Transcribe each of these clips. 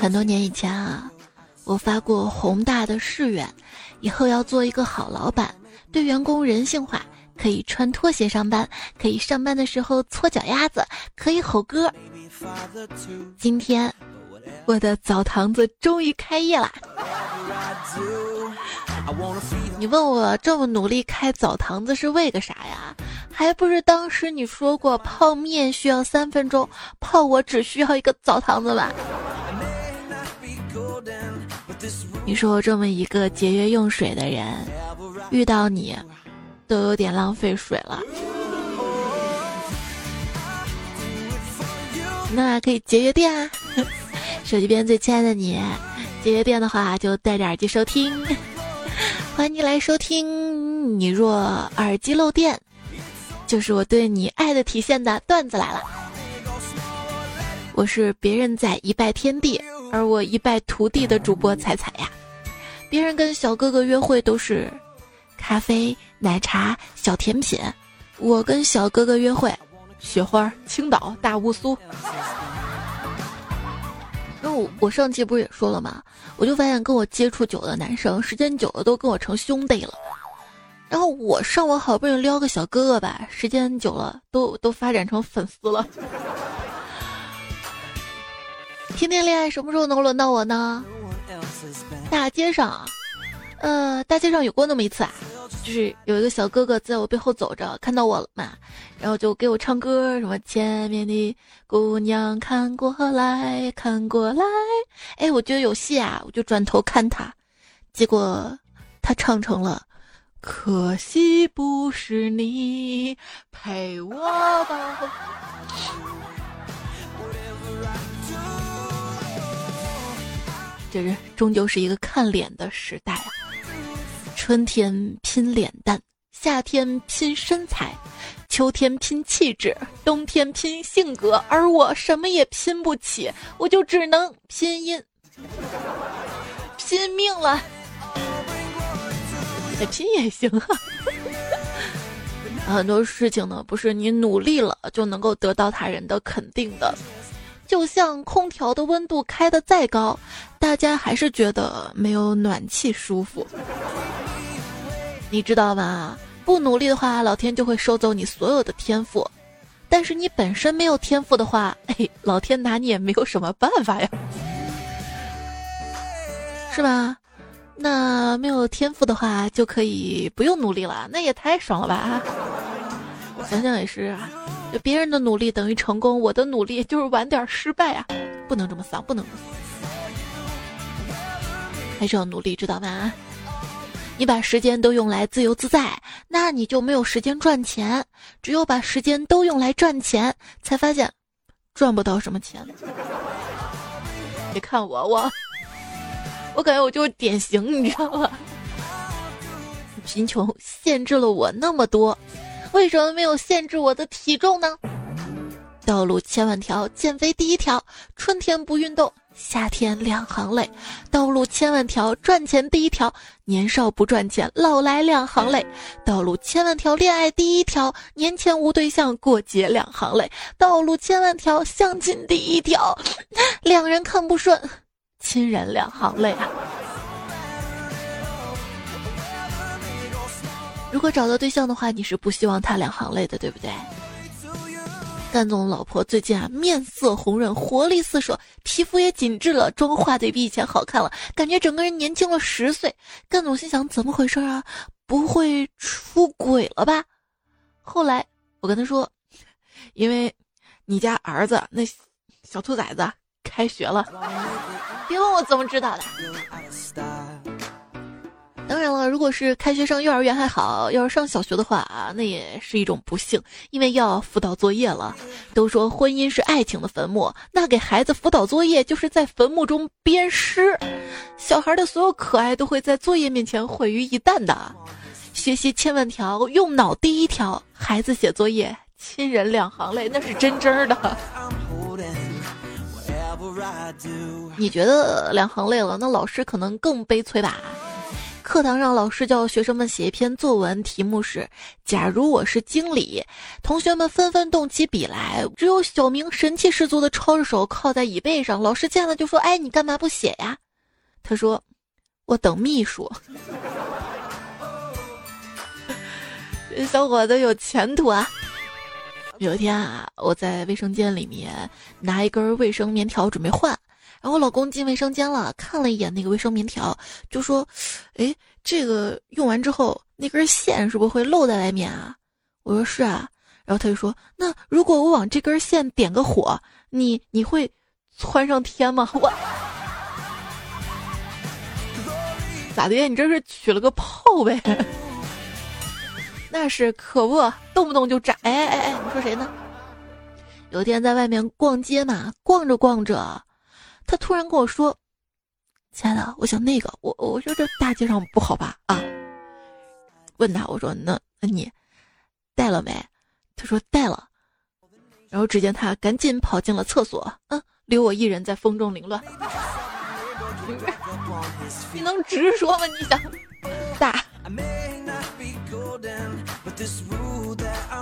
很多年以前啊，我发过宏大的誓愿，以后要做一个好老板，对员工人性化，可以穿拖鞋上班，可以上班的时候搓脚丫子，可以吼歌。今天，我的澡堂子终于开业啦！你问我这么努力开澡堂子是为个啥呀？还不是当时你说过泡面需要三分钟，泡我只需要一个澡堂子吧？你说我这么一个节约用水的人，遇到你都有点浪费水了。那可以节约电啊！手机边最亲爱的你，节约电的话就戴着耳机收听。欢迎你来收听。你若耳机漏电，就是我对你爱的体现的段子来了。我是别人在一败天地，而我一败涂地的主播彩彩呀。别人跟小哥哥约会都是咖啡、奶茶、小甜品，我跟小哥哥约会。雪花、青岛、大乌苏。那我我上期不是也说了吗？我就发现跟我接触久的男生，时间久了都跟我成兄弟了。然后我上网好不容易撩个小哥哥吧，时间久了都都发展成粉丝了。天天恋爱什么时候能轮到我呢？大街上，呃，大街上有过那么一次啊。就是有一个小哥哥在我背后走着，看到我了嘛，然后就给我唱歌，什么前面的姑娘看过来看过来，哎，我觉得有戏啊，我就转头看他，结果他唱成了，可惜不是你陪我吧，这是终究是一个看脸的时代啊。春天拼脸蛋，夏天拼身材，秋天拼气质，冬天拼性格，而我什么也拼不起，我就只能拼音，拼命了。再拼也行啊。很多事情呢，不是你努力了就能够得到他人的肯定的。就像空调的温度开的再高，大家还是觉得没有暖气舒服。你知道吗？不努力的话，老天就会收走你所有的天赋；但是你本身没有天赋的话，哎，老天拿你也没有什么办法呀，是吧？那没有天赋的话，就可以不用努力了，那也太爽了吧！啊想想也是啊，别人的努力等于成功，我的努力就是晚点失败啊！不能这么丧，不能这么丧，还是要努力，知道吗？你把时间都用来自由自在，那你就没有时间赚钱。只有把时间都用来赚钱，才发现赚不到什么钱。别看我，我我感觉我就是典型，你知道吗？贫穷限制了我那么多，为什么没有限制我的体重呢？道路千万条，减肥第一条：春天不运动。夏天两行泪，道路千万条，赚钱第一条；年少不赚钱，老来两行泪。道路千万条，恋爱第一条；年前无对象，过节两行泪。道路千万条，相亲第一条；两人看不顺，亲人两行泪啊！如果找到对象的话，你是不希望他两行泪的，对不对？干总老婆最近啊，面色红润，活力四射，皮肤也紧致了，妆化的比以前好看了，感觉整个人年轻了十岁。干总心想：怎么回事啊？不会出轨了吧？后来我跟他说：“因为你家儿子那小兔崽子开学了。”别问我怎么知道的。当然了，如果是开学上幼儿园还好，要是上小学的话，那也是一种不幸，因为要辅导作业了。都说婚姻是爱情的坟墓，那给孩子辅导作业就是在坟墓中鞭尸，小孩的所有可爱都会在作业面前毁于一旦的。学习千万条，用脑第一条，孩子写作业，亲人两行泪，那是真真的。你觉得两行泪了，那老师可能更悲催吧？课堂上，老师叫学生们写一篇作文，题目是“假如我是经理”。同学们纷纷动起笔来，只有小明神气十足的抄着手靠在椅背上。老师见了就说：“哎，你干嘛不写呀？”他说：“我等秘书。”小伙子有前途啊！有一天啊，我在卫生间里面拿一根卫生棉条准备换。然后我老公进卫生间了，看了一眼那个卫生棉条，就说：“哎，这个用完之后那根线是不是会露在外面啊？”我说：“是啊。”然后他就说：“那如果我往这根线点个火，你你会窜上天吗？”我 咋的？你这是取了个炮呗？那是可不，动不动就炸！哎哎哎，你说谁呢？有一天在外面逛街嘛，逛着逛着。他突然跟我说：“亲爱的，我想那个。”我我说这大街上不好吧？啊？问他我说：“那那你带了没？”他说：“带了。”然后只见他赶紧跑进了厕所，嗯，留我一人在风中凌乱。你能直说吗？你想大？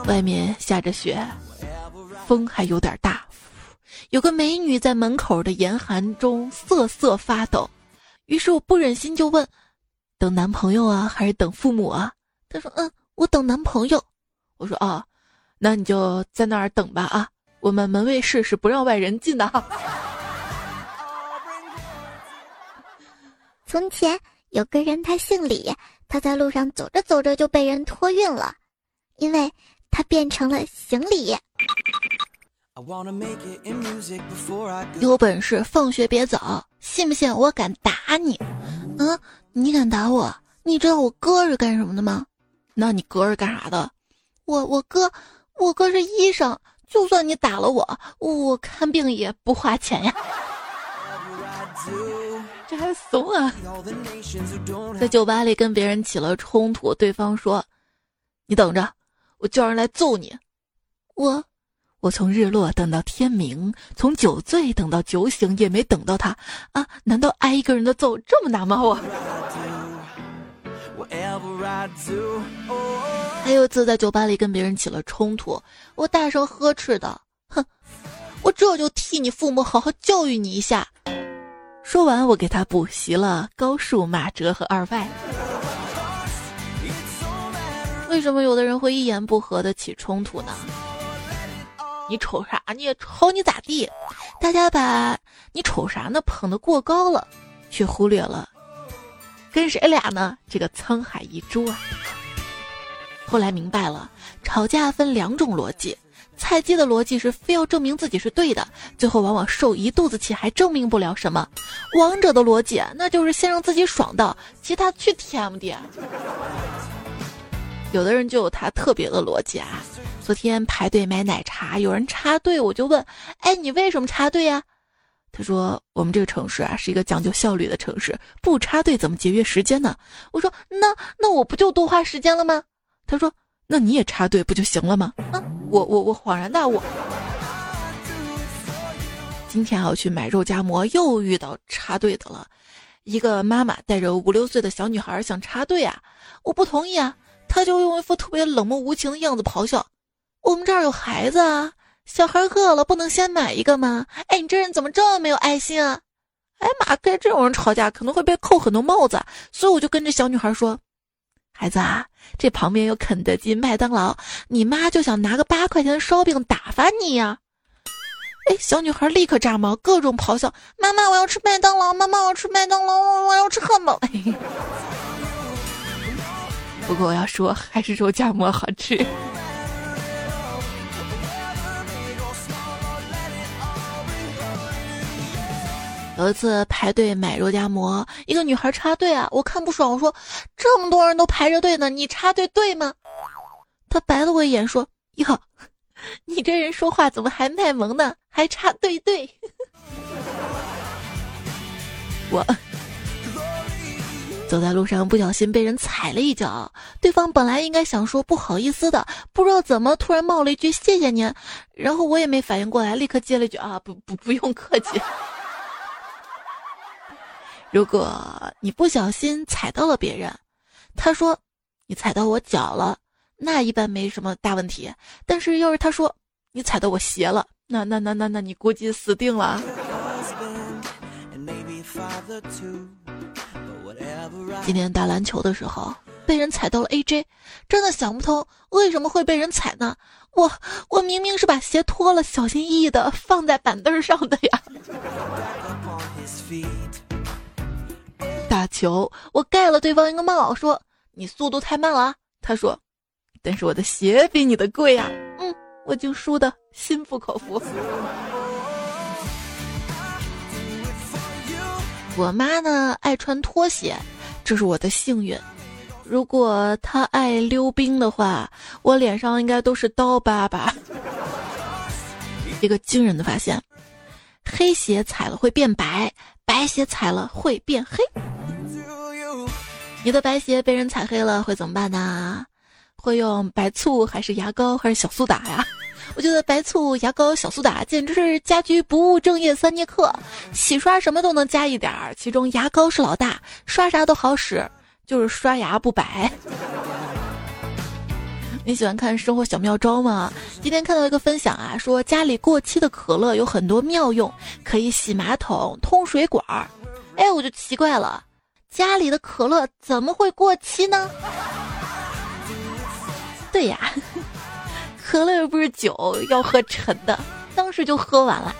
外面下着雪，风还有点大。有个美女在门口的严寒中瑟瑟发抖，于是我不忍心就问：“等男朋友啊，还是等父母啊？”她说：“嗯，我等男朋友。”我说：“哦，那你就在那儿等吧啊，我们门卫室是不让外人进的。”从前有个人，他姓李，他在路上走着走着就被人托运了，因为他变成了行李。有本事放学别走，信不信我敢打你？嗯，你敢打我？你知道我哥是干什么的吗？那你哥是干啥的？我我哥，我哥是医生。就算你打了我，我看病也不花钱呀。这还怂啊！在酒吧里跟别人起了冲突，对方说：“你等着，我叫人来揍你。”我。我从日落等到天明，从酒醉等到酒醒，也没等到他啊！难道挨一个人的揍这么难吗？我还有次在酒吧里跟别人起了冲突，我大声呵斥道：“哼，我这就替你父母好好教育你一下。”说完，我给他补习了高数、马哲和二外。为什么有的人会一言不合的起冲突呢？你瞅啥？你瞅你咋地？大家把你瞅啥呢捧得过高了，却忽略了跟谁俩呢？这个沧海一珠啊！后来明白了，吵架分两种逻辑：菜鸡的逻辑是非要证明自己是对的，最后往往受一肚子气，还证明不了什么；王者的逻辑那就是先让自己爽到，其他去 TMD。有的人就有他特别的逻辑啊。昨天排队买奶茶，有人插队，我就问：“哎，你为什么插队呀？”他说：“我们这个城市啊，是一个讲究效率的城市，不插队怎么节约时间呢？”我说：“那那我不就多花时间了吗？”他说：“那你也插队不就行了吗？”啊，我我我恍然大悟。今天我去买肉夹馍，又遇到插队的了。一个妈妈带着五六岁的小女孩想插队啊，我不同意啊，她就用一副特别冷漠无情的样子咆哮。我们这儿有孩子啊，小孩饿了不能先买一个吗？哎，你这人怎么这么没有爱心啊？哎妈，跟这种人吵架可能会被扣很多帽子，所以我就跟这小女孩说：“孩子啊，这旁边有肯德基、麦当劳，你妈就想拿个八块钱的烧饼打发你呀。”哎，小女孩立刻炸毛，各种咆哮：“妈妈，我要吃麦当劳！妈妈，我要吃麦当劳！我要吃汉堡！” 不过我要说，还是肉夹馍好吃。有一次排队买肉夹馍，一个女孩插队啊，我看不爽，我说：“这么多人都排着队呢，你插队对吗？”她白了我一眼说：“哟，你这人说话怎么还卖萌呢？还插队队？” 我走在路上不小心被人踩了一脚，对方本来应该想说不好意思的，不知道怎么突然冒了一句谢谢您，然后我也没反应过来，立刻接了一句啊不不不用客气。如果你不小心踩到了别人，他说你踩到我脚了，那一般没什么大问题。但是要是他说你踩到我鞋了，那那那那那你估计死定了。今天打篮球的时候被人踩到了 AJ，真的想不通为什么会被人踩呢？我我明明是把鞋脱了，小心翼翼的放在板凳上的呀。打球，我盖了对方一个帽，说你速度太慢了。他说，但是我的鞋比你的贵呀。嗯，我就输的心服口服。我妈呢爱穿拖鞋，这是我的幸运。如果她爱溜冰的话，我脸上应该都是刀疤吧。一个惊人的发现：黑鞋踩了会变白，白鞋踩了会变黑。你的白鞋被人踩黑了会怎么办呢？会用白醋还是牙膏还是小苏打呀？我觉得白醋、牙膏、小苏打简直是家居不务正业三剑客，洗刷什么都能加一点儿，其中牙膏是老大，刷啥都好使，就是刷牙不白。你喜欢看生活小妙招吗？今天看到一个分享啊，说家里过期的可乐有很多妙用，可以洗马桶、通水管儿。哎，我就奇怪了，家里的可乐怎么会过期呢？对呀。可乐又不是酒，要喝沉的，当时就喝完了。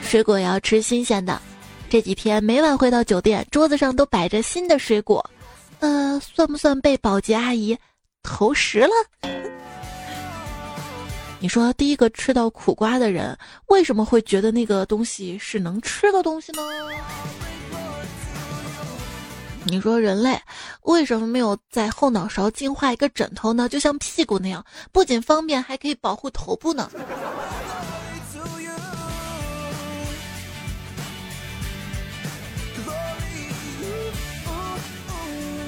水果也要吃新鲜的，这几天每晚回到酒店，桌子上都摆着新的水果，呃，算不算被保洁阿姨投食了？你说第一个吃到苦瓜的人，为什么会觉得那个东西是能吃的东西呢？你说人类为什么没有在后脑勺进化一个枕头呢？就像屁股那样，不仅方便，还可以保护头部呢？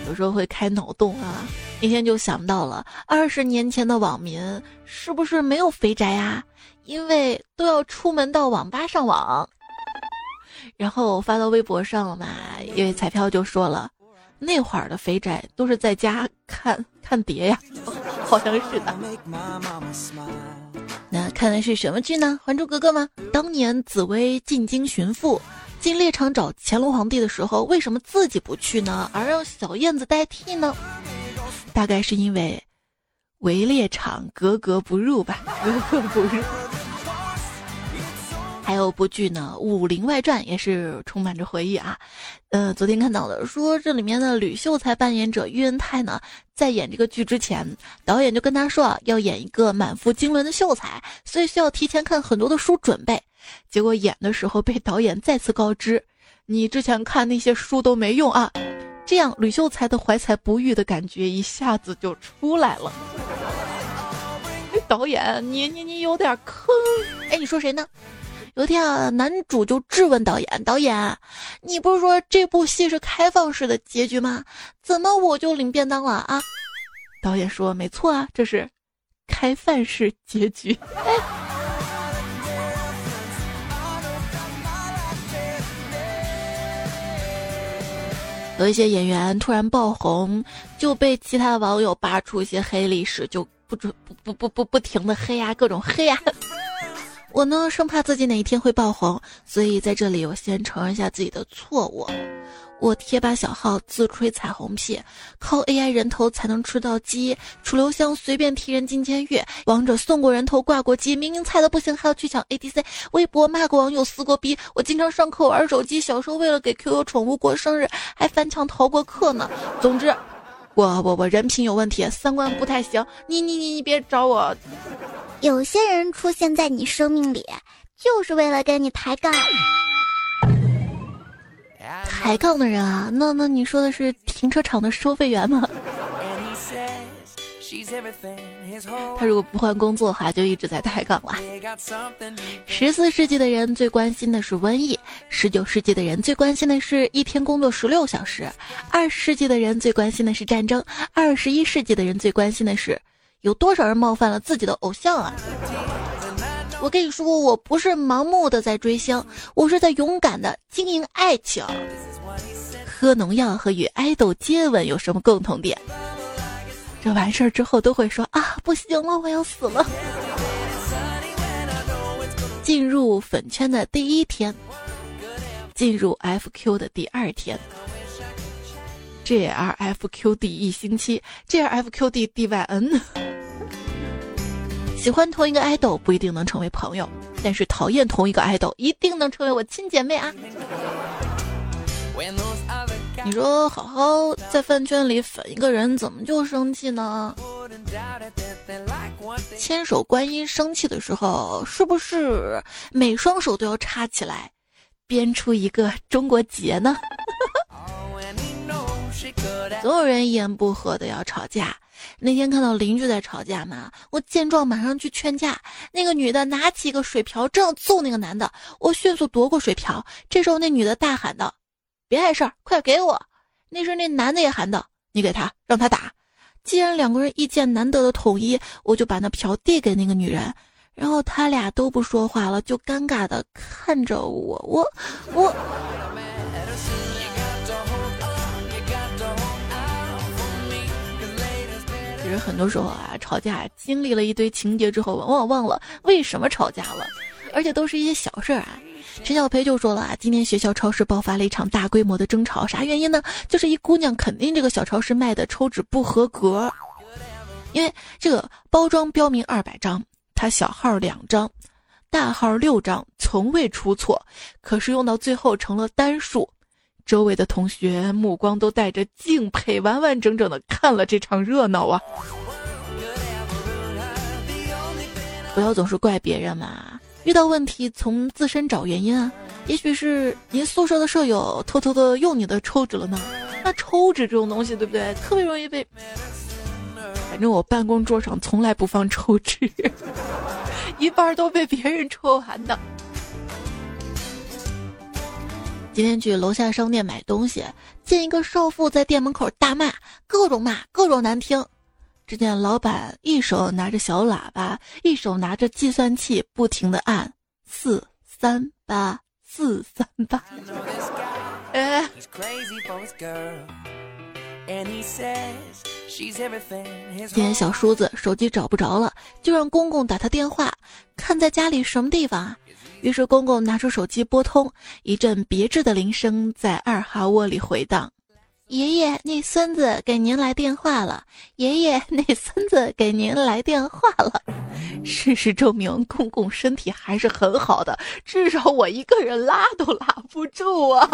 有时候会开脑洞啊，那天就想到了二十年前的网民是不是没有肥宅呀？因为都要出门到网吧上网。然后发到微博上了嘛？因为彩票就说了，那会儿的肥宅都是在家看看碟呀，好像是的。那看的是什么剧呢？《还珠格格》吗？当年紫薇进京寻父，进猎场找乾隆皇帝的时候，为什么自己不去呢，而让小燕子代替呢？大概是因为围猎场格格不入吧，格格不入。还有部剧呢，《武林外传》也是充满着回忆啊。呃，昨天看到的说，这里面的吕秀才扮演者喻恩泰呢，在演这个剧之前，导演就跟他说啊要演一个满腹经纶的秀才，所以需要提前看很多的书准备。结果演的时候被导演再次告知，你之前看那些书都没用啊。这样吕秀才的怀才不遇的感觉一下子就出来了。导演，你你你有点坑。哎，你说谁呢？有一天啊，男主就质问导演：“导演，你不是说这部戏是开放式的结局吗？怎么我就领便当了啊？”导演说：“没错啊，这是开饭式结局。”有一些演员突然爆红，就被其他网友扒出一些黑历史，就不准不不不不不停的黑呀，各种黑呀。我呢，生怕自己哪一天会爆红，所以在这里我先承认一下自己的错误。我贴吧小号自吹彩虹屁，靠 AI 人头才能吃到鸡。楚留香随便踢人进监狱，王者送过人头挂过机，明明菜的不行还要去抢 ADC。微博骂过网友撕过逼，我经常上课玩手机，小时候为了给 QQ 宠物过生日还翻墙逃过课呢。总之，我我我人品有问题，三观不太行。你你你你别找我。有些人出现在你生命里，就是为了跟你抬杠。抬杠的人啊，那那你说的是停车场的收费员吗？他如果不换工作的话，就一直在抬杠了。十四世纪的人最关心的是瘟疫，十九世纪的人最关心的是一天工作十六小时，二十世纪的人最关心的是战争，二十一世纪的人最关心的是。有多少人冒犯了自己的偶像啊？我跟你说，我不是盲目的在追星，我是在勇敢的经营爱情。喝农药和与爱豆接吻有什么共同点？这完事儿之后都会说啊，不行了，我要死了。进入粉圈的第一天，进入 FQ 的第二天，JRFQD 一星期，JRFQD DYN。喜欢同一个爱豆不一定能成为朋友，但是讨厌同一个爱豆一定能成为我亲姐妹啊！你说好好在饭圈里粉一个人，怎么就生气呢？千手观音生气的时候，是不是每双手都要插起来，编出一个中国结呢？总有人一言不合的要吵架。那天看到邻居在吵架嘛，我见状马上去劝架。那个女的拿起一个水瓢正要揍那个男的，我迅速夺过水瓢。这时候那女的大喊道：“别碍事儿，快给我！”那时那男的也喊道：“你给他，让他打。”既然两个人意见难得的统一，我就把那瓢递给那个女人，然后他俩都不说话了，就尴尬的看着我，我我。实很多时候啊，吵架经历了一堆情节之后，往往忘了为什么吵架了，而且都是一些小事儿啊。陈小培就说了啊，今天学校超市爆发了一场大规模的争吵，啥原因呢？就是一姑娘肯定这个小超市卖的抽纸不合格，因为这个包装标明二百张，她小号两张，大号六张，从未出错，可是用到最后成了单数。周围的同学目光都带着敬佩，完完整整的看了这场热闹啊！不要总是怪别人嘛，遇到问题从自身找原因啊。也许是您宿舍的舍友偷偷的用你的抽纸了呢。那抽纸这种东西，对不对？特别容易被……反正我办公桌上从来不放抽纸，一半都被别人抽完的。今天去楼下商店买东西，见一个少妇在店门口大骂，各种骂，各种难听。只见老板一手拿着小喇叭，一手拿着计算器，不停的按四三八四三八。哎。今天小叔子手机找不着了，就让公公打他电话，看在家里什么地方啊？于是公公拿出手机拨通，一阵别致的铃声在二哈窝里回荡：“爷爷，那孙子给您来电话了。爷爷，那孙子给您来电话了。”事实证明，公公身体还是很好的，至少我一个人拉都拉不住啊。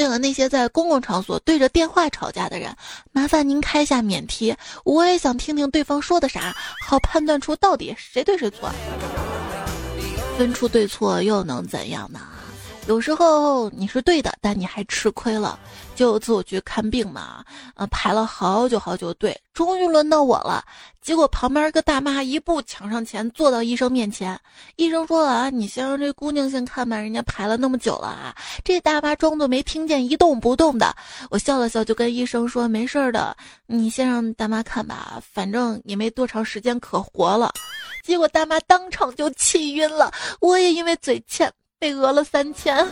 对了，那些在公共场所对着电话吵架的人，麻烦您开下免提，我也想听听对方说的啥，好判断出到底谁对谁错。分出对错又能怎样呢？有时候你是对的，但你还吃亏了。就有次我去看病嘛，呃，排了好久好久队，终于轮到我了。结果旁边一个大妈一步抢上前，坐到医生面前。医生说了啊，你先让这姑娘先看吧，人家排了那么久了啊。这大妈装作没听见，一动不动的。我笑了笑，就跟医生说没事儿的，你先让大妈看吧，反正也没多长时间可活了。结果大妈当场就气晕了，我也因为嘴欠。被讹了三千。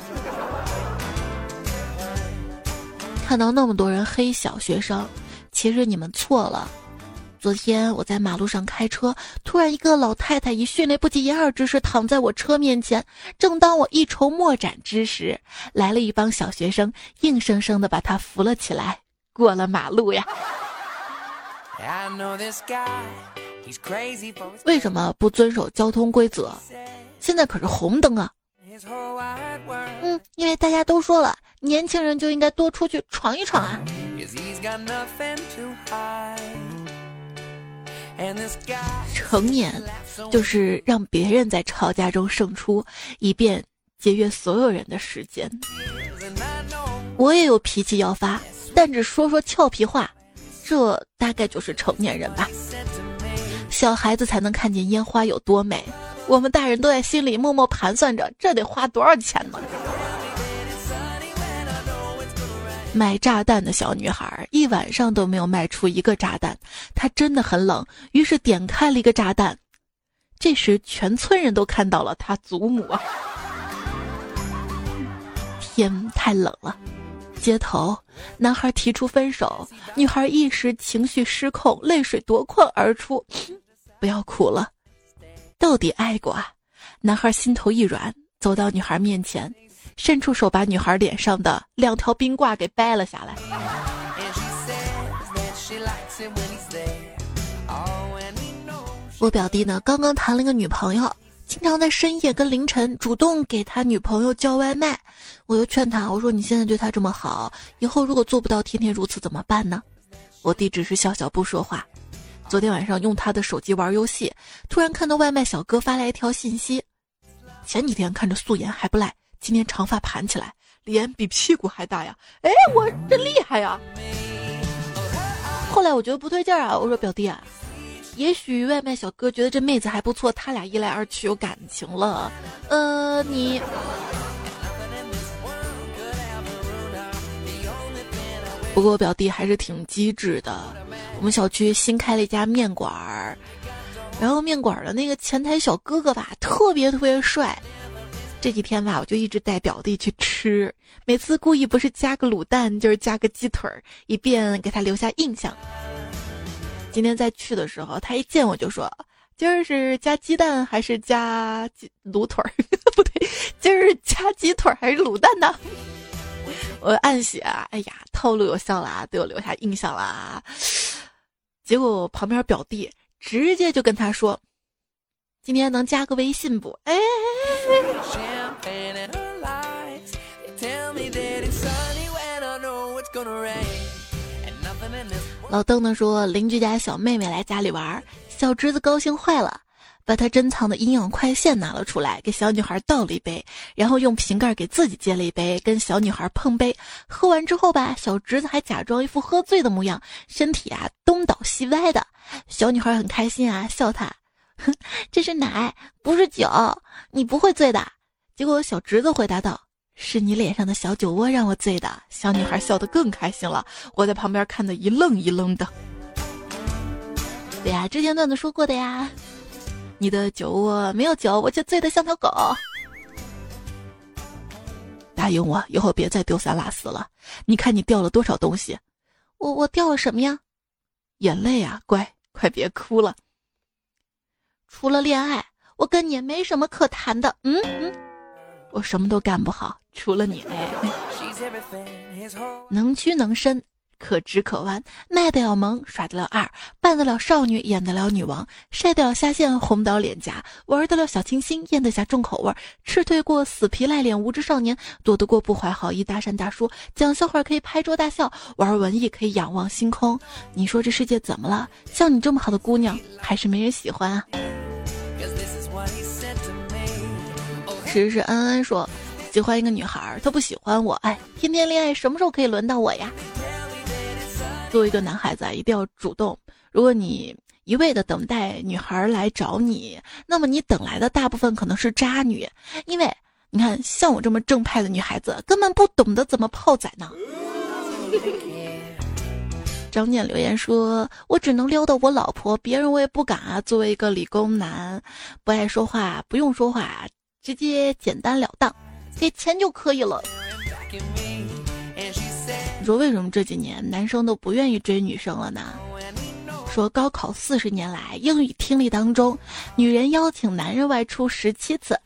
看到那么多人黑小学生，其实你们错了。昨天我在马路上开车，突然一个老太太以迅雷不及掩耳之势躺在我车面前。正当我一筹莫展之时，来了一帮小学生，硬生生的把她扶了起来，过了马路呀。为什么不遵守交通规则？现在可是红灯啊！嗯，因为大家都说了，年轻人就应该多出去闯一闯啊。成年就是让别人在吵架中胜出，以便节约所有人的时间。我也有脾气要发，但只说说俏皮话，这大概就是成年人吧。小孩子才能看见烟花有多美。我们大人都在心里默默盘算着，这得花多少钱呢？卖炸弹的小女孩一晚上都没有卖出一个炸弹，她真的很冷，于是点开了一个炸弹。这时全村人都看到了她祖母啊！天太冷了，街头男孩提出分手，女孩一时情绪失控，泪水夺眶而出。不要哭了，到底爱过啊！男孩心头一软，走到女孩面前。伸出手把女孩脸上的两条冰挂给掰了下来。我表弟呢，刚刚谈了个女朋友，经常在深夜跟凌晨主动给他女朋友叫外卖。我又劝他，我说你现在对他这么好，以后如果做不到天天如此怎么办呢？我弟只是笑笑不说话。昨天晚上用他的手机玩游戏，突然看到外卖小哥发来一条信息：前几天看着素颜还不赖。今天长发盘起来，脸比屁股还大呀！哎，我真厉害呀！后来我觉得不对劲儿啊，我说表弟啊，也许外卖小哥觉得这妹子还不错，他俩一来二去有感情了。呃，你，不过我表弟还是挺机智的。我们小区新开了一家面馆儿，然后面馆的那个前台小哥哥吧，特别特别帅。这几天吧，我就一直带表弟去吃，每次故意不是加个卤蛋，就是加个鸡腿儿，以便给他留下印象。今天再去的时候，他一见我就说：“今儿是加鸡蛋还是加鸡卤腿儿？不对，今儿是加鸡腿还是卤蛋呢？”我暗写：“哎呀，套路有效了啊，对我留下印象啦。”结果我旁边表弟直接就跟他说。今天能加个微信不？哎，老邓呢说，邻居家小妹妹来家里玩，小侄子高兴坏了，把他珍藏的营养快线拿了出来，给小女孩倒了一杯，然后用瓶盖给自己接了一杯，跟小女孩碰杯。喝完之后吧，小侄子还假装一副喝醉的模样，身体啊东倒西歪的。小女孩很开心啊，笑他。哼，这是奶，不是酒，你不会醉的。结果小侄子回答道：“是你脸上的小酒窝让我醉的。”小女孩笑得更开心了，我在旁边看得一愣一愣的。对呀，之前段子说过的呀，你的酒窝没有酒，我就醉得像条狗。答应我，以后别再丢三落四了。你看你掉了多少东西？我我掉了什么呀？眼泪啊，乖，快别哭了。除了恋爱，我跟你也没什么可谈的。嗯嗯，我什么都干不好，除了你。哎，能屈能伸，可直可弯，卖得了萌，耍得了二，扮得了少女，演得了女王，晒得了下线，红到脸颊，玩得了小清新，咽得下重口味，吃退过死皮赖脸无知少年，躲得过不怀好意搭讪大叔，讲笑话可以拍桌大笑，玩文艺可以仰望星空。你说这世界怎么了？像你这么好的姑娘，还是没人喜欢啊？其实是安安说喜欢一个女孩，她不喜欢我，哎，天天恋爱，什么时候可以轮到我呀？作为一个男孩子啊，一定要主动。如果你一味的等待女孩来找你，那么你等来的大部分可能是渣女，因为你看像我这么正派的女孩子，根本不懂得怎么泡仔呢。张念留言说：“我只能撩到我老婆，别人我也不敢啊。作为一个理工男，不爱说话，不用说话。”直接简单了当，给钱就可以了。你说为什么这几年男生都不愿意追女生了呢？说高考四十年来，英语听力当中，女人邀请男人外出十七次，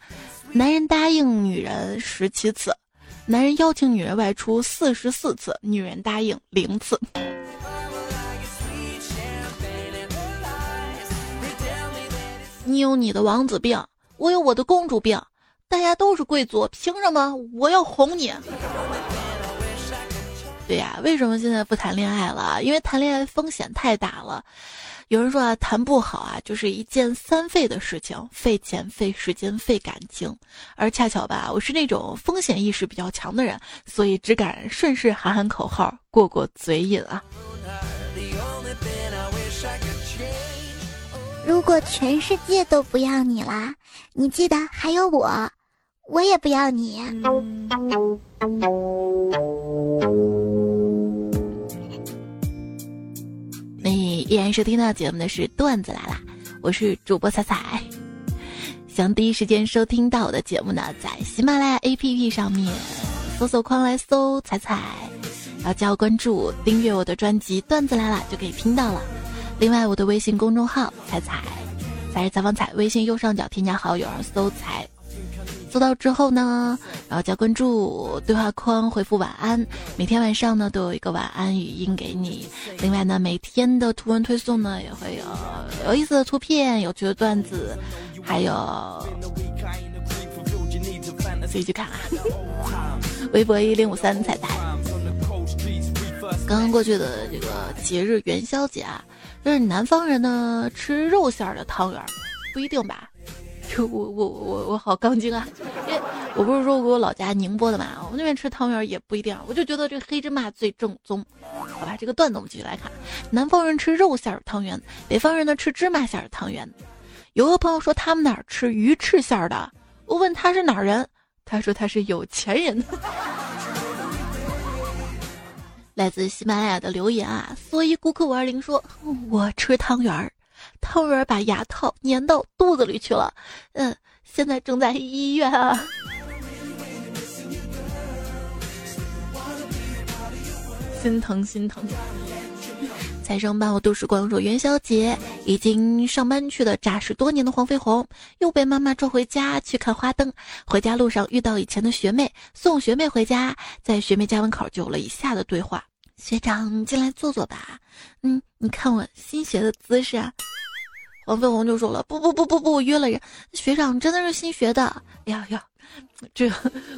男人答应女人十七次，男人邀请女人外出四十四次，女人答应零次。你有你的王子病。我有我的公主病，大家都是贵族，凭什么我要哄你？对呀，为什么现在不谈恋爱了？因为谈恋爱风险太大了。有人说啊，谈不好啊，就是一件三费的事情，费钱、费时间、费感情。而恰巧吧，我是那种风险意识比较强的人，所以只敢顺势喊喊口号，过过嘴瘾啊。如果全世界都不要你啦，你记得还有我，我也不要你。你依然收听到节目的是段子来啦，我是主播彩彩。想第一时间收听到我的节目呢，在喜马拉雅 APP 上面搜索框来搜彩彩，然后加关注，订阅我的专辑《段子来了》就可以听到了。另外，我的微信公众号彩彩，才是采访彩，微信右上角添加好友，搜彩。搜到之后呢，然后加关注，对话框回复晚安，每天晚上呢都有一个晚安语音给你。另外呢，每天的图文推送呢也会有有意思的图片、有趣的段子，还有自己去看啊。微博一零五三彩彩。刚刚过去的这个节日元宵节啊，就是南方人呢吃肉馅的汤圆，不一定吧？我我我我好杠精啊！因为我不是说过我老家宁波的嘛，我们那边吃汤圆也不一定。我就觉得这黑芝麻最正宗。好吧，这个段子我们继续来看。南方人吃肉馅儿汤圆，北方人呢吃芝麻馅儿汤圆。有个朋友说他们哪儿吃鱼翅馅儿的，我问他是哪儿人，他说他是有钱人。来自喜马拉雅的留言啊，所以顾客五二零说，我吃汤圆儿。汤圆把牙套粘到肚子里去了，嗯，现在正在医院啊。心 疼心疼。财生班我度时光说元宵节已经上班去了诈尸多年的黄飞鸿又被妈妈抓回家去看花灯。回家路上遇到以前的学妹，送学妹回家，在学妹家门口就有了以下的对话：学长，你进来坐坐吧。嗯，你看我新学的姿势。啊。王飞鸿就说了：“不不不不不，我约了人，学长真的是新学的。哎呀呀，这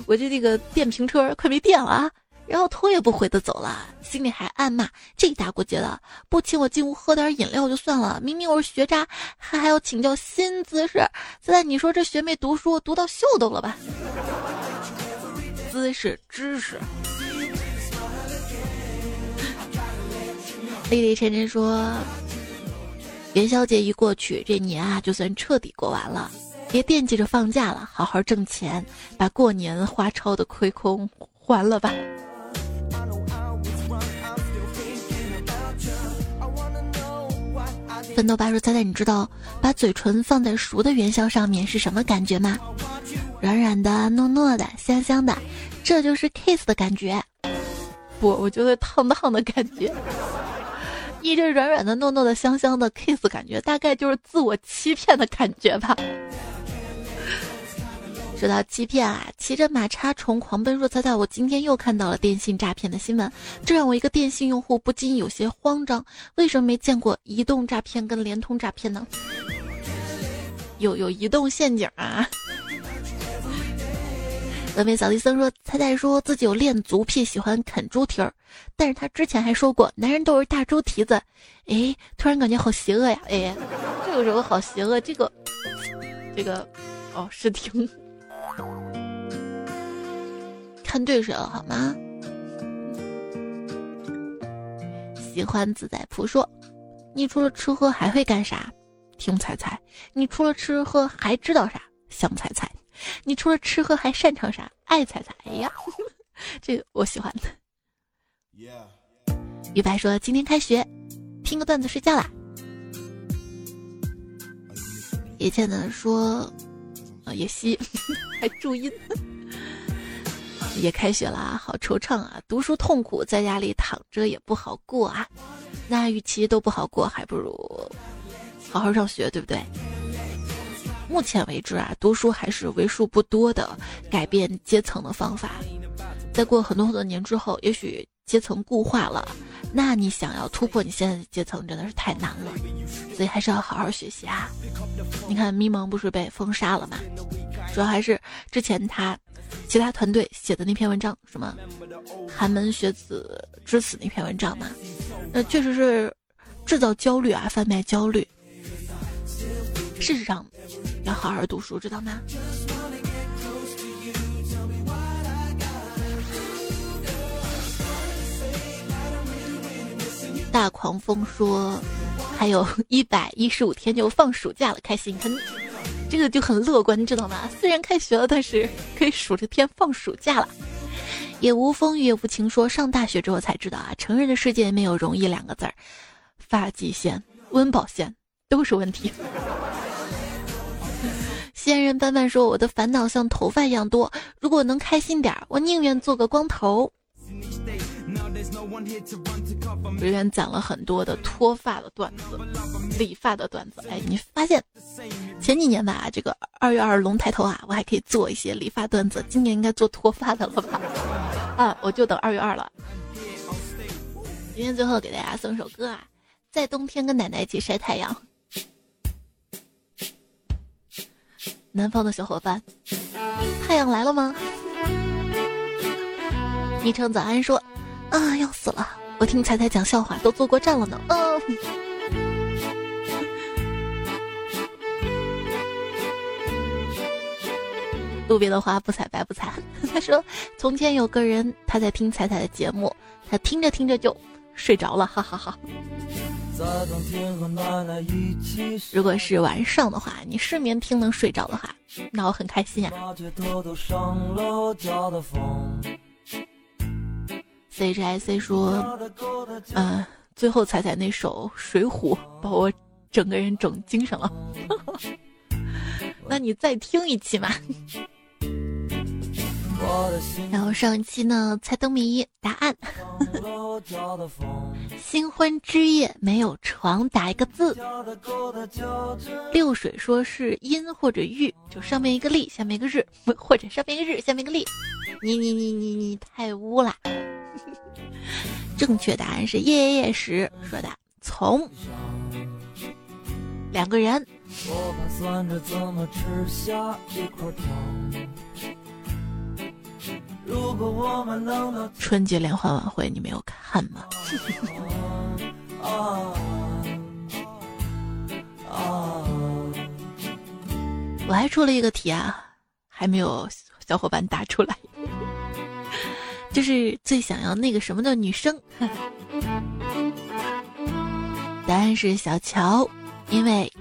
我这这个电瓶车快没电了啊！然后头也不回的走了，心里还暗骂：这大过节的不请我进屋喝点饮料就算了，明明我是学渣，还还要请教新姿势。现在你说这学妹读书读到秀逗了吧？姿势知识。”丽丽晨晨说。元宵节一过去，这年啊就算彻底过完了。别惦记着放假了，好好挣钱，把过年花超的亏空还了吧。奋斗吧说：“猜猜你知道把嘴唇放在熟的元宵上面是什么感觉吗？软软的、糯糯的、香香的，这就是 kiss 的感觉。不，我觉得烫烫的感觉。”一阵软软的、糯糯的、香香的 kiss 感觉，大概就是自我欺骗的感觉吧。说到欺骗啊，骑着马叉虫狂奔若：“猜猜我今天又看到了电信诈骗的新闻，这让我一个电信用户不禁有些慌张。为什么没见过移动诈骗跟联通诈骗呢？有有移动陷阱啊！”峨眉扫地僧说：“猜猜说自己有恋足癖，喜欢啃猪蹄儿，但是他之前还说过男人都是大猪蹄子。哎，突然感觉好邪恶呀！哎，这个时候好邪恶，这个，这个，哦，是听，看对谁了好吗？喜欢自在扑说，你除了吃喝还会干啥？听猜猜，你除了吃喝还知道啥？想猜猜。”你除了吃喝还擅长啥？爱踩踩。哎呀，这个我喜欢的。于白说：“今天开学，听个段子睡觉啦。”叶倩呢说：“啊，叶希 还注音。也开学了，好惆怅啊！读书痛苦，在家里躺着也不好过啊。那与其都不好过，还不如好好上学，对不对？”目前为止啊，读书还是为数不多的改变阶层的方法。再过很多很多年之后，也许阶层固化了，那你想要突破你现在的阶层真的是太难了。所以还是要好好学习啊！你看咪蒙不是被封杀了吗？主要还是之前他其他团队写的那篇文章，什么寒门学子之死那篇文章嘛，那确实是制造焦虑啊，贩卖焦虑。事实上。要好好读书，知道吗？大狂风说，还有一百一十五天就放暑假了，开心！很这个就很乐观，知道吗？虽然开学了，但是可以数着天放暑假了。也无风雨也无晴说，上大学之后才知道啊，成人的世界没有容易两个字儿。发际线、温饱线都是问题。仙人斑斑说：“我的烦恼像头发一样多，如果能开心点，我宁愿做个光头。”留言讲了很多的脱发的段子、理发的段子。哎，你发现前几年吧，这个二月二龙抬头啊，我还可以做一些理发段子。今年应该做脱发的了吧？啊，我就等二月二了。今天最后给大家送首歌啊，在冬天跟奶奶一起晒太阳。南方的小伙伴，太阳来了吗？昵称早安说，啊，要死了！我听彩彩讲笑话都坐过站了呢。嗯。路边的花不采白不采。他说，从前有个人，他在听彩彩的节目，他听着听着就睡着了，哈哈哈。如果是晚上的话，你失眠听能睡着的话，那我很开心呀。C H I C 说，嗯，最后彩彩那首《水浒》把我整个人整精神了。那你再听一期嘛。然后上一期呢，猜灯谜答案。新婚之夜没有床，打一个字。六水说是阴或者玉，就上面一个立，下面一个日，或者上面一个日，下面一个立。你你你你你太污了。正确答案是夜夜夜时说的从两个人。如果我们能到春节联欢晚会你没有看吗？我还出了一个题啊，还没有小伙伴答出来，就是最想要那个什么的女生。答案是小乔，因为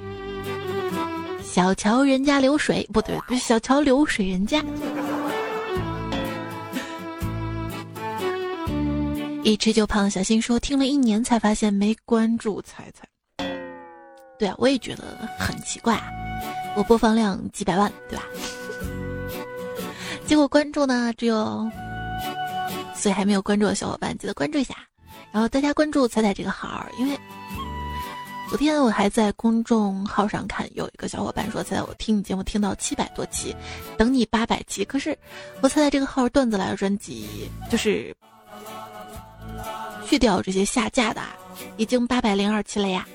小桥人家流水，不对，不是小桥流水人家。一吃就胖小新说：“听了一年才发现没关注彩彩。”对啊，我也觉得很奇怪啊！我播放量几百万，对吧？结果关注呢只有……所以还没有关注的小伙伴记得关注一下。然后大家关注彩彩这个号，因为昨天我还在公众号上看，有一个小伙伴说：“彩彩，我听你节目听到七百多期，等你八百期。”可是我彩彩这个号段子来了专辑就是。去掉这些下架的，已经八百零二期了呀。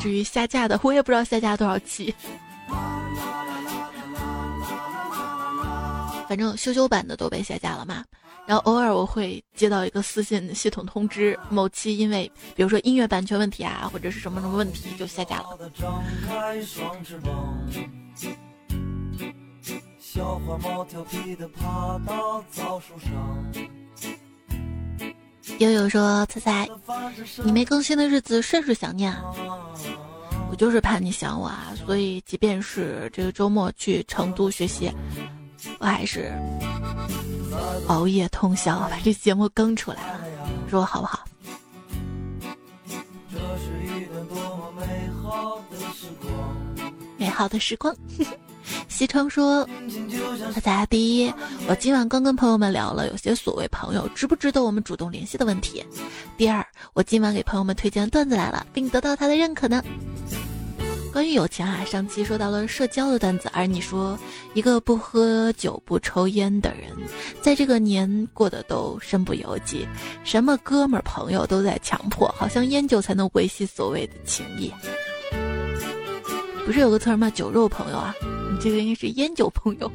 至于下架的，我也不知道下架多少期。反正修修版的都被下架了嘛。然后偶尔我会接到一个私信系统通知，某期因为比如说音乐版权问题啊，或者是什么什么问题就下架了。小花猫调皮的爬到枣树上。悠悠说：“猜猜，你没更新的日子甚是想念。我就是怕你想我啊，所以即便是这个周末去成都学习，我还是熬夜通宵把这节目更出来了。说好不好？美好的时光。”西昌说：“他在第一，我今晚刚跟朋友们聊了有些所谓朋友值不值得我们主动联系的问题。第二，我今晚给朋友们推荐段子来了，并得到他的认可呢。关于友情啊，上期说到了社交的段子，而你说一个不喝酒不抽烟的人，在这个年过得都身不由己，什么哥们儿朋友都在强迫，好像烟酒才能维系所谓的情谊。不是有个词儿吗？酒肉朋友啊。”这个应该是烟酒朋友，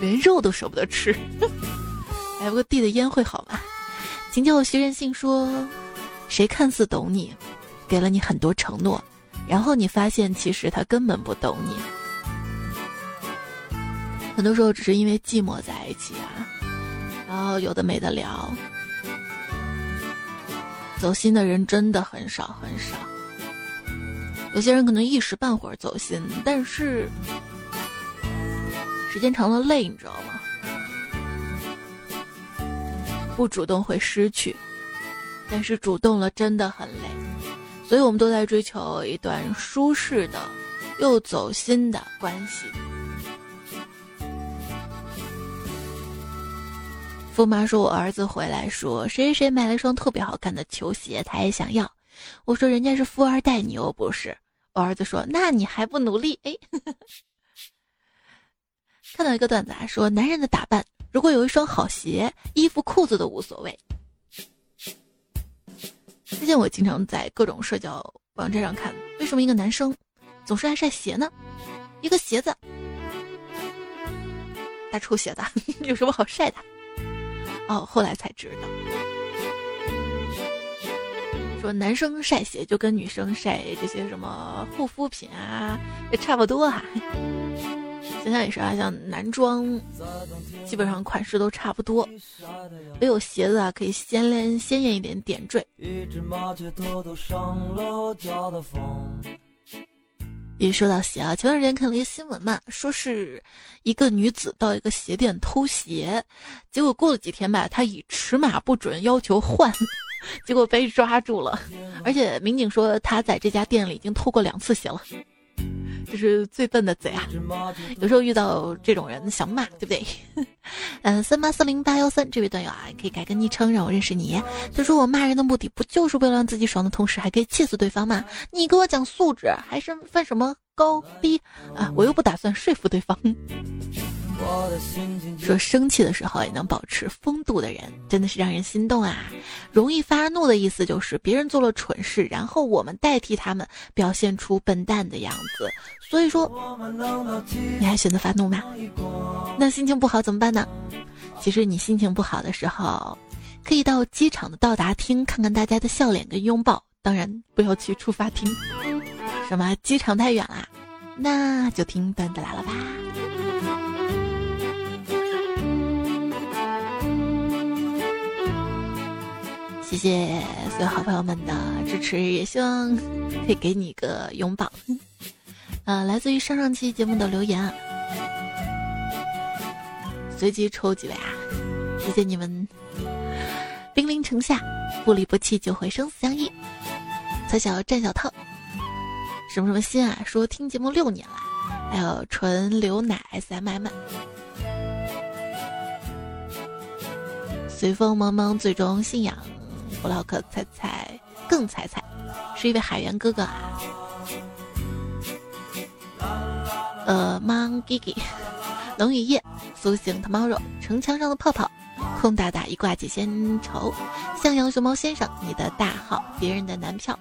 连肉都舍不得吃。哎，不过递的烟会好吗？请叫我徐任性说，谁看似懂你，给了你很多承诺，然后你发现其实他根本不懂你。很多时候只是因为寂寞在一起啊，然后有的没得聊。走心的人真的很少很少。有些人可能一时半会儿走心，但是时间长了累，你知道吗？不主动会失去，但是主动了真的很累，所以我们都在追求一段舒适的又走心的关系。富妈说：“我儿子回来说，谁谁谁买了一双特别好看的球鞋，他也想要。我说人家是富二代，你又不是。我儿子说：那你还不努力？哎，看到一个段子啊，说男人的打扮，如果有一双好鞋，衣服裤子都无所谓。之前我经常在各种社交网站上看，为什么一个男生总是爱晒鞋呢？一个鞋子，大臭鞋子，有什么好晒的？”哦，后来才知道，说男生晒鞋就跟女生晒这些什么护肤品啊，也差不多哈。想想也是啊，像男装，基本上款式都差不多，唯有鞋子啊可以鲜艳鲜艳一点点缀。一说到鞋啊，前段时间看了一个新闻嘛，说是一个女子到一个鞋店偷鞋，结果过了几天吧，她以尺码不准要求换，结果被抓住了，而且民警说他在这家店里已经偷过两次鞋了。这是最笨的贼啊！有时候遇到这种人想骂，对不对？嗯，三八四零八幺三这位段友啊，可以改个昵称让我认识你。他说我骂人的目的不就是为了让自己爽的同时还可以气死对方吗？你给我讲素质，还是犯什么高逼啊？我又不打算说服对方。说生气的时候也能保持风度的人，真的是让人心动啊！容易发怒的意思就是别人做了蠢事，然后我们代替他们表现出笨蛋的样子。所以说，你还选择发怒吗？那心情不好怎么办呢？其实你心情不好的时候，可以到机场的到达厅看看大家的笑脸跟拥抱，当然不要去出发厅。什么机场太远啦？那就听段子来了吧。谢谢所有好朋友们的支持，也希望可以给你一个拥抱。呃，来自于上上期节目的留言，随机抽几位啊！谢谢你们。兵临城下，不离不弃就会生死相依。才小战小套，什么什么心啊？说听节目六年了，还有纯牛奶 S M M。随风茫茫，最终信仰。布洛克猜猜更猜猜，是一位海员哥哥啊。呃，Mang Gigi，冷雨夜，苏醒 Tomorrow，城墙上的泡泡，空大大一挂解仙愁，向阳熊猫先生，你的大号，别人的男票，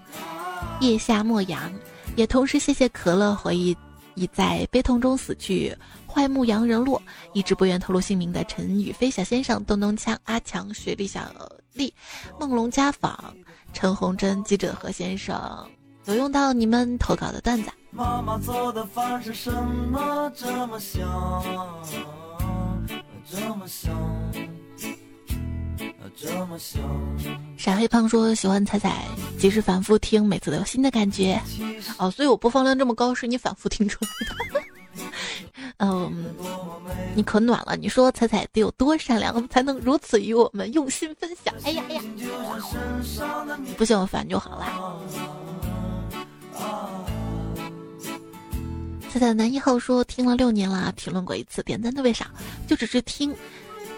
夜下莫阳，也同时谢谢可乐回忆已在悲痛中死去。坏牧羊人落，一直不愿透露姓名的陈宇飞小先生，咚咚锵，阿强，雪莉小丽，梦龙家访，陈红珍，记者何先生，有用到你们投稿的段子。妈妈做的饭是什么这么香？这么香，这么香。傻黑胖说喜欢彩彩，即使反复听，每次都有新的感觉。哦，所以我播放量这么高，是你反复听出来的。嗯，你可暖了。你说彩彩得有多善良，才能如此与我们用心分享？哎呀哎呀，不嫌我烦就好啦。彩彩男一号说听了六年了，评论过一次，点赞特别少，就只是听，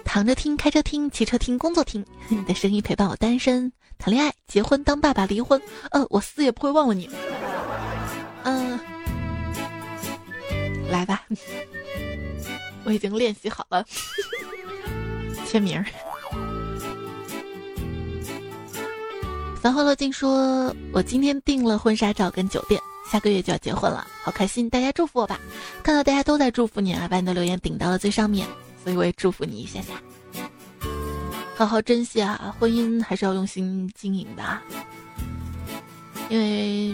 躺着听，开车听，骑车听，工作听。你的声音陪伴我单身、谈恋爱、结婚、当爸爸、离婚。呃，我死也不会忘了你。来吧，我已经练习好了，签名。繁花落尽说：“我今天订了婚纱照跟酒店，下个月就要结婚了，好开心！大家祝福我吧。看到大家都在祝福你啊，把你的留言顶到了最上面，所以我也祝福你一下下。好好珍惜啊，婚姻还是要用心经营的，因为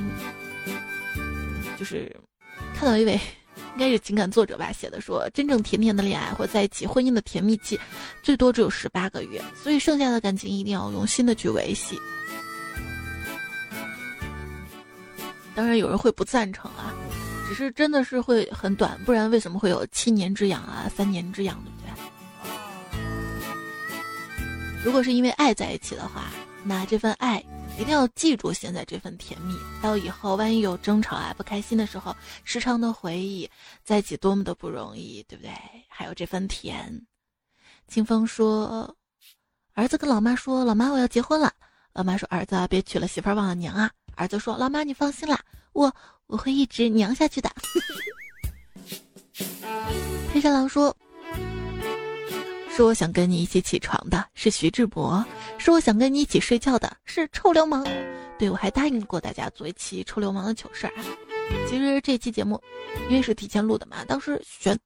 就是看到一位。”应该是情感作者吧写的，说真正甜甜的恋爱或在一起婚姻的甜蜜期，最多只有十八个月，所以剩下的感情一定要用心的去维系。当然有人会不赞成啊，只是真的是会很短，不然为什么会有七年之痒啊、三年之痒，对不对？如果是因为爱在一起的话，那这份爱一定要记住现在这份甜蜜，到以后万一有争吵啊、不开心的时候，时常的回忆在一起多么的不容易，对不对？还有这份甜。清风说，儿子跟老妈说：“老妈，我要结婚了。”老妈说：“儿子别娶了媳妇忘了娘啊。”儿子说：“老妈，你放心啦，我我会一直娘下去的。”黑山狼说。说我想跟你一起起床的是徐志摩，说我想跟你一起睡觉的是臭流氓。对我还答应过大家做一期臭流氓的糗事儿。其实这期节目因为是提前录的嘛，当时选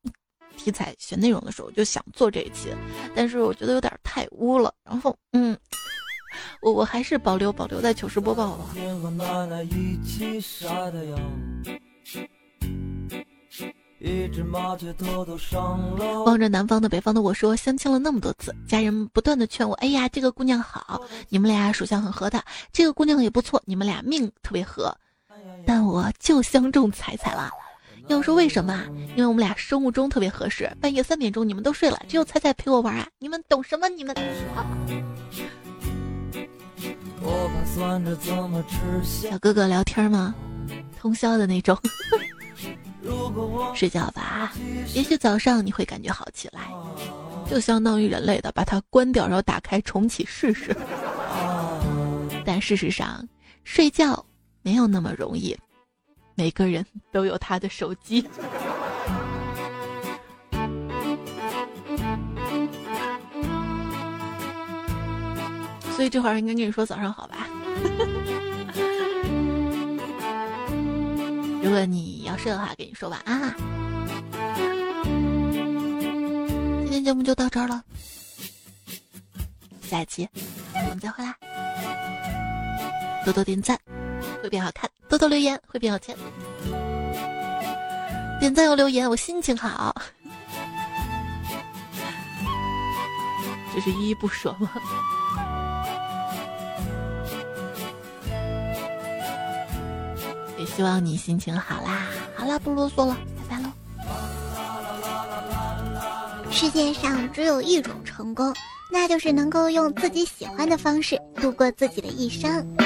题材、选内容的时候就想做这一期，但是我觉得有点太污了。然后，嗯，我我还是保留保留在糗事播报吧吧。望着南方的北方的我说相亲了那么多次，家人不断的劝我，哎呀，这个姑娘好，你们俩属相很合的，这个姑娘也不错，你们俩命特别合，但我就相中彩彩了。要说为什么？因为我们俩生物钟特别合适，半夜三点钟你们都睡了，只有彩彩陪我玩啊！你们懂什么？你们？小哥哥聊天吗？通宵的那种。睡觉吧，也许早上你会感觉好起来，就相当于人类的把它关掉，然后打开重启试试。但事实上，睡觉没有那么容易，每个人都有他的手机，所以这会儿应该跟你说早上好吧。如果你要睡的话，跟你说晚安啦。今天节目就到这儿了，下期我们再回来。多多点赞会变好看，多多留言会变有钱。点赞有留言，我心情好。这是依依不舍吗？希望你心情好啦！好啦，不啰嗦了，拜拜喽。世界上只有一种成功，那就是能够用自己喜欢的方式度过自己的一生。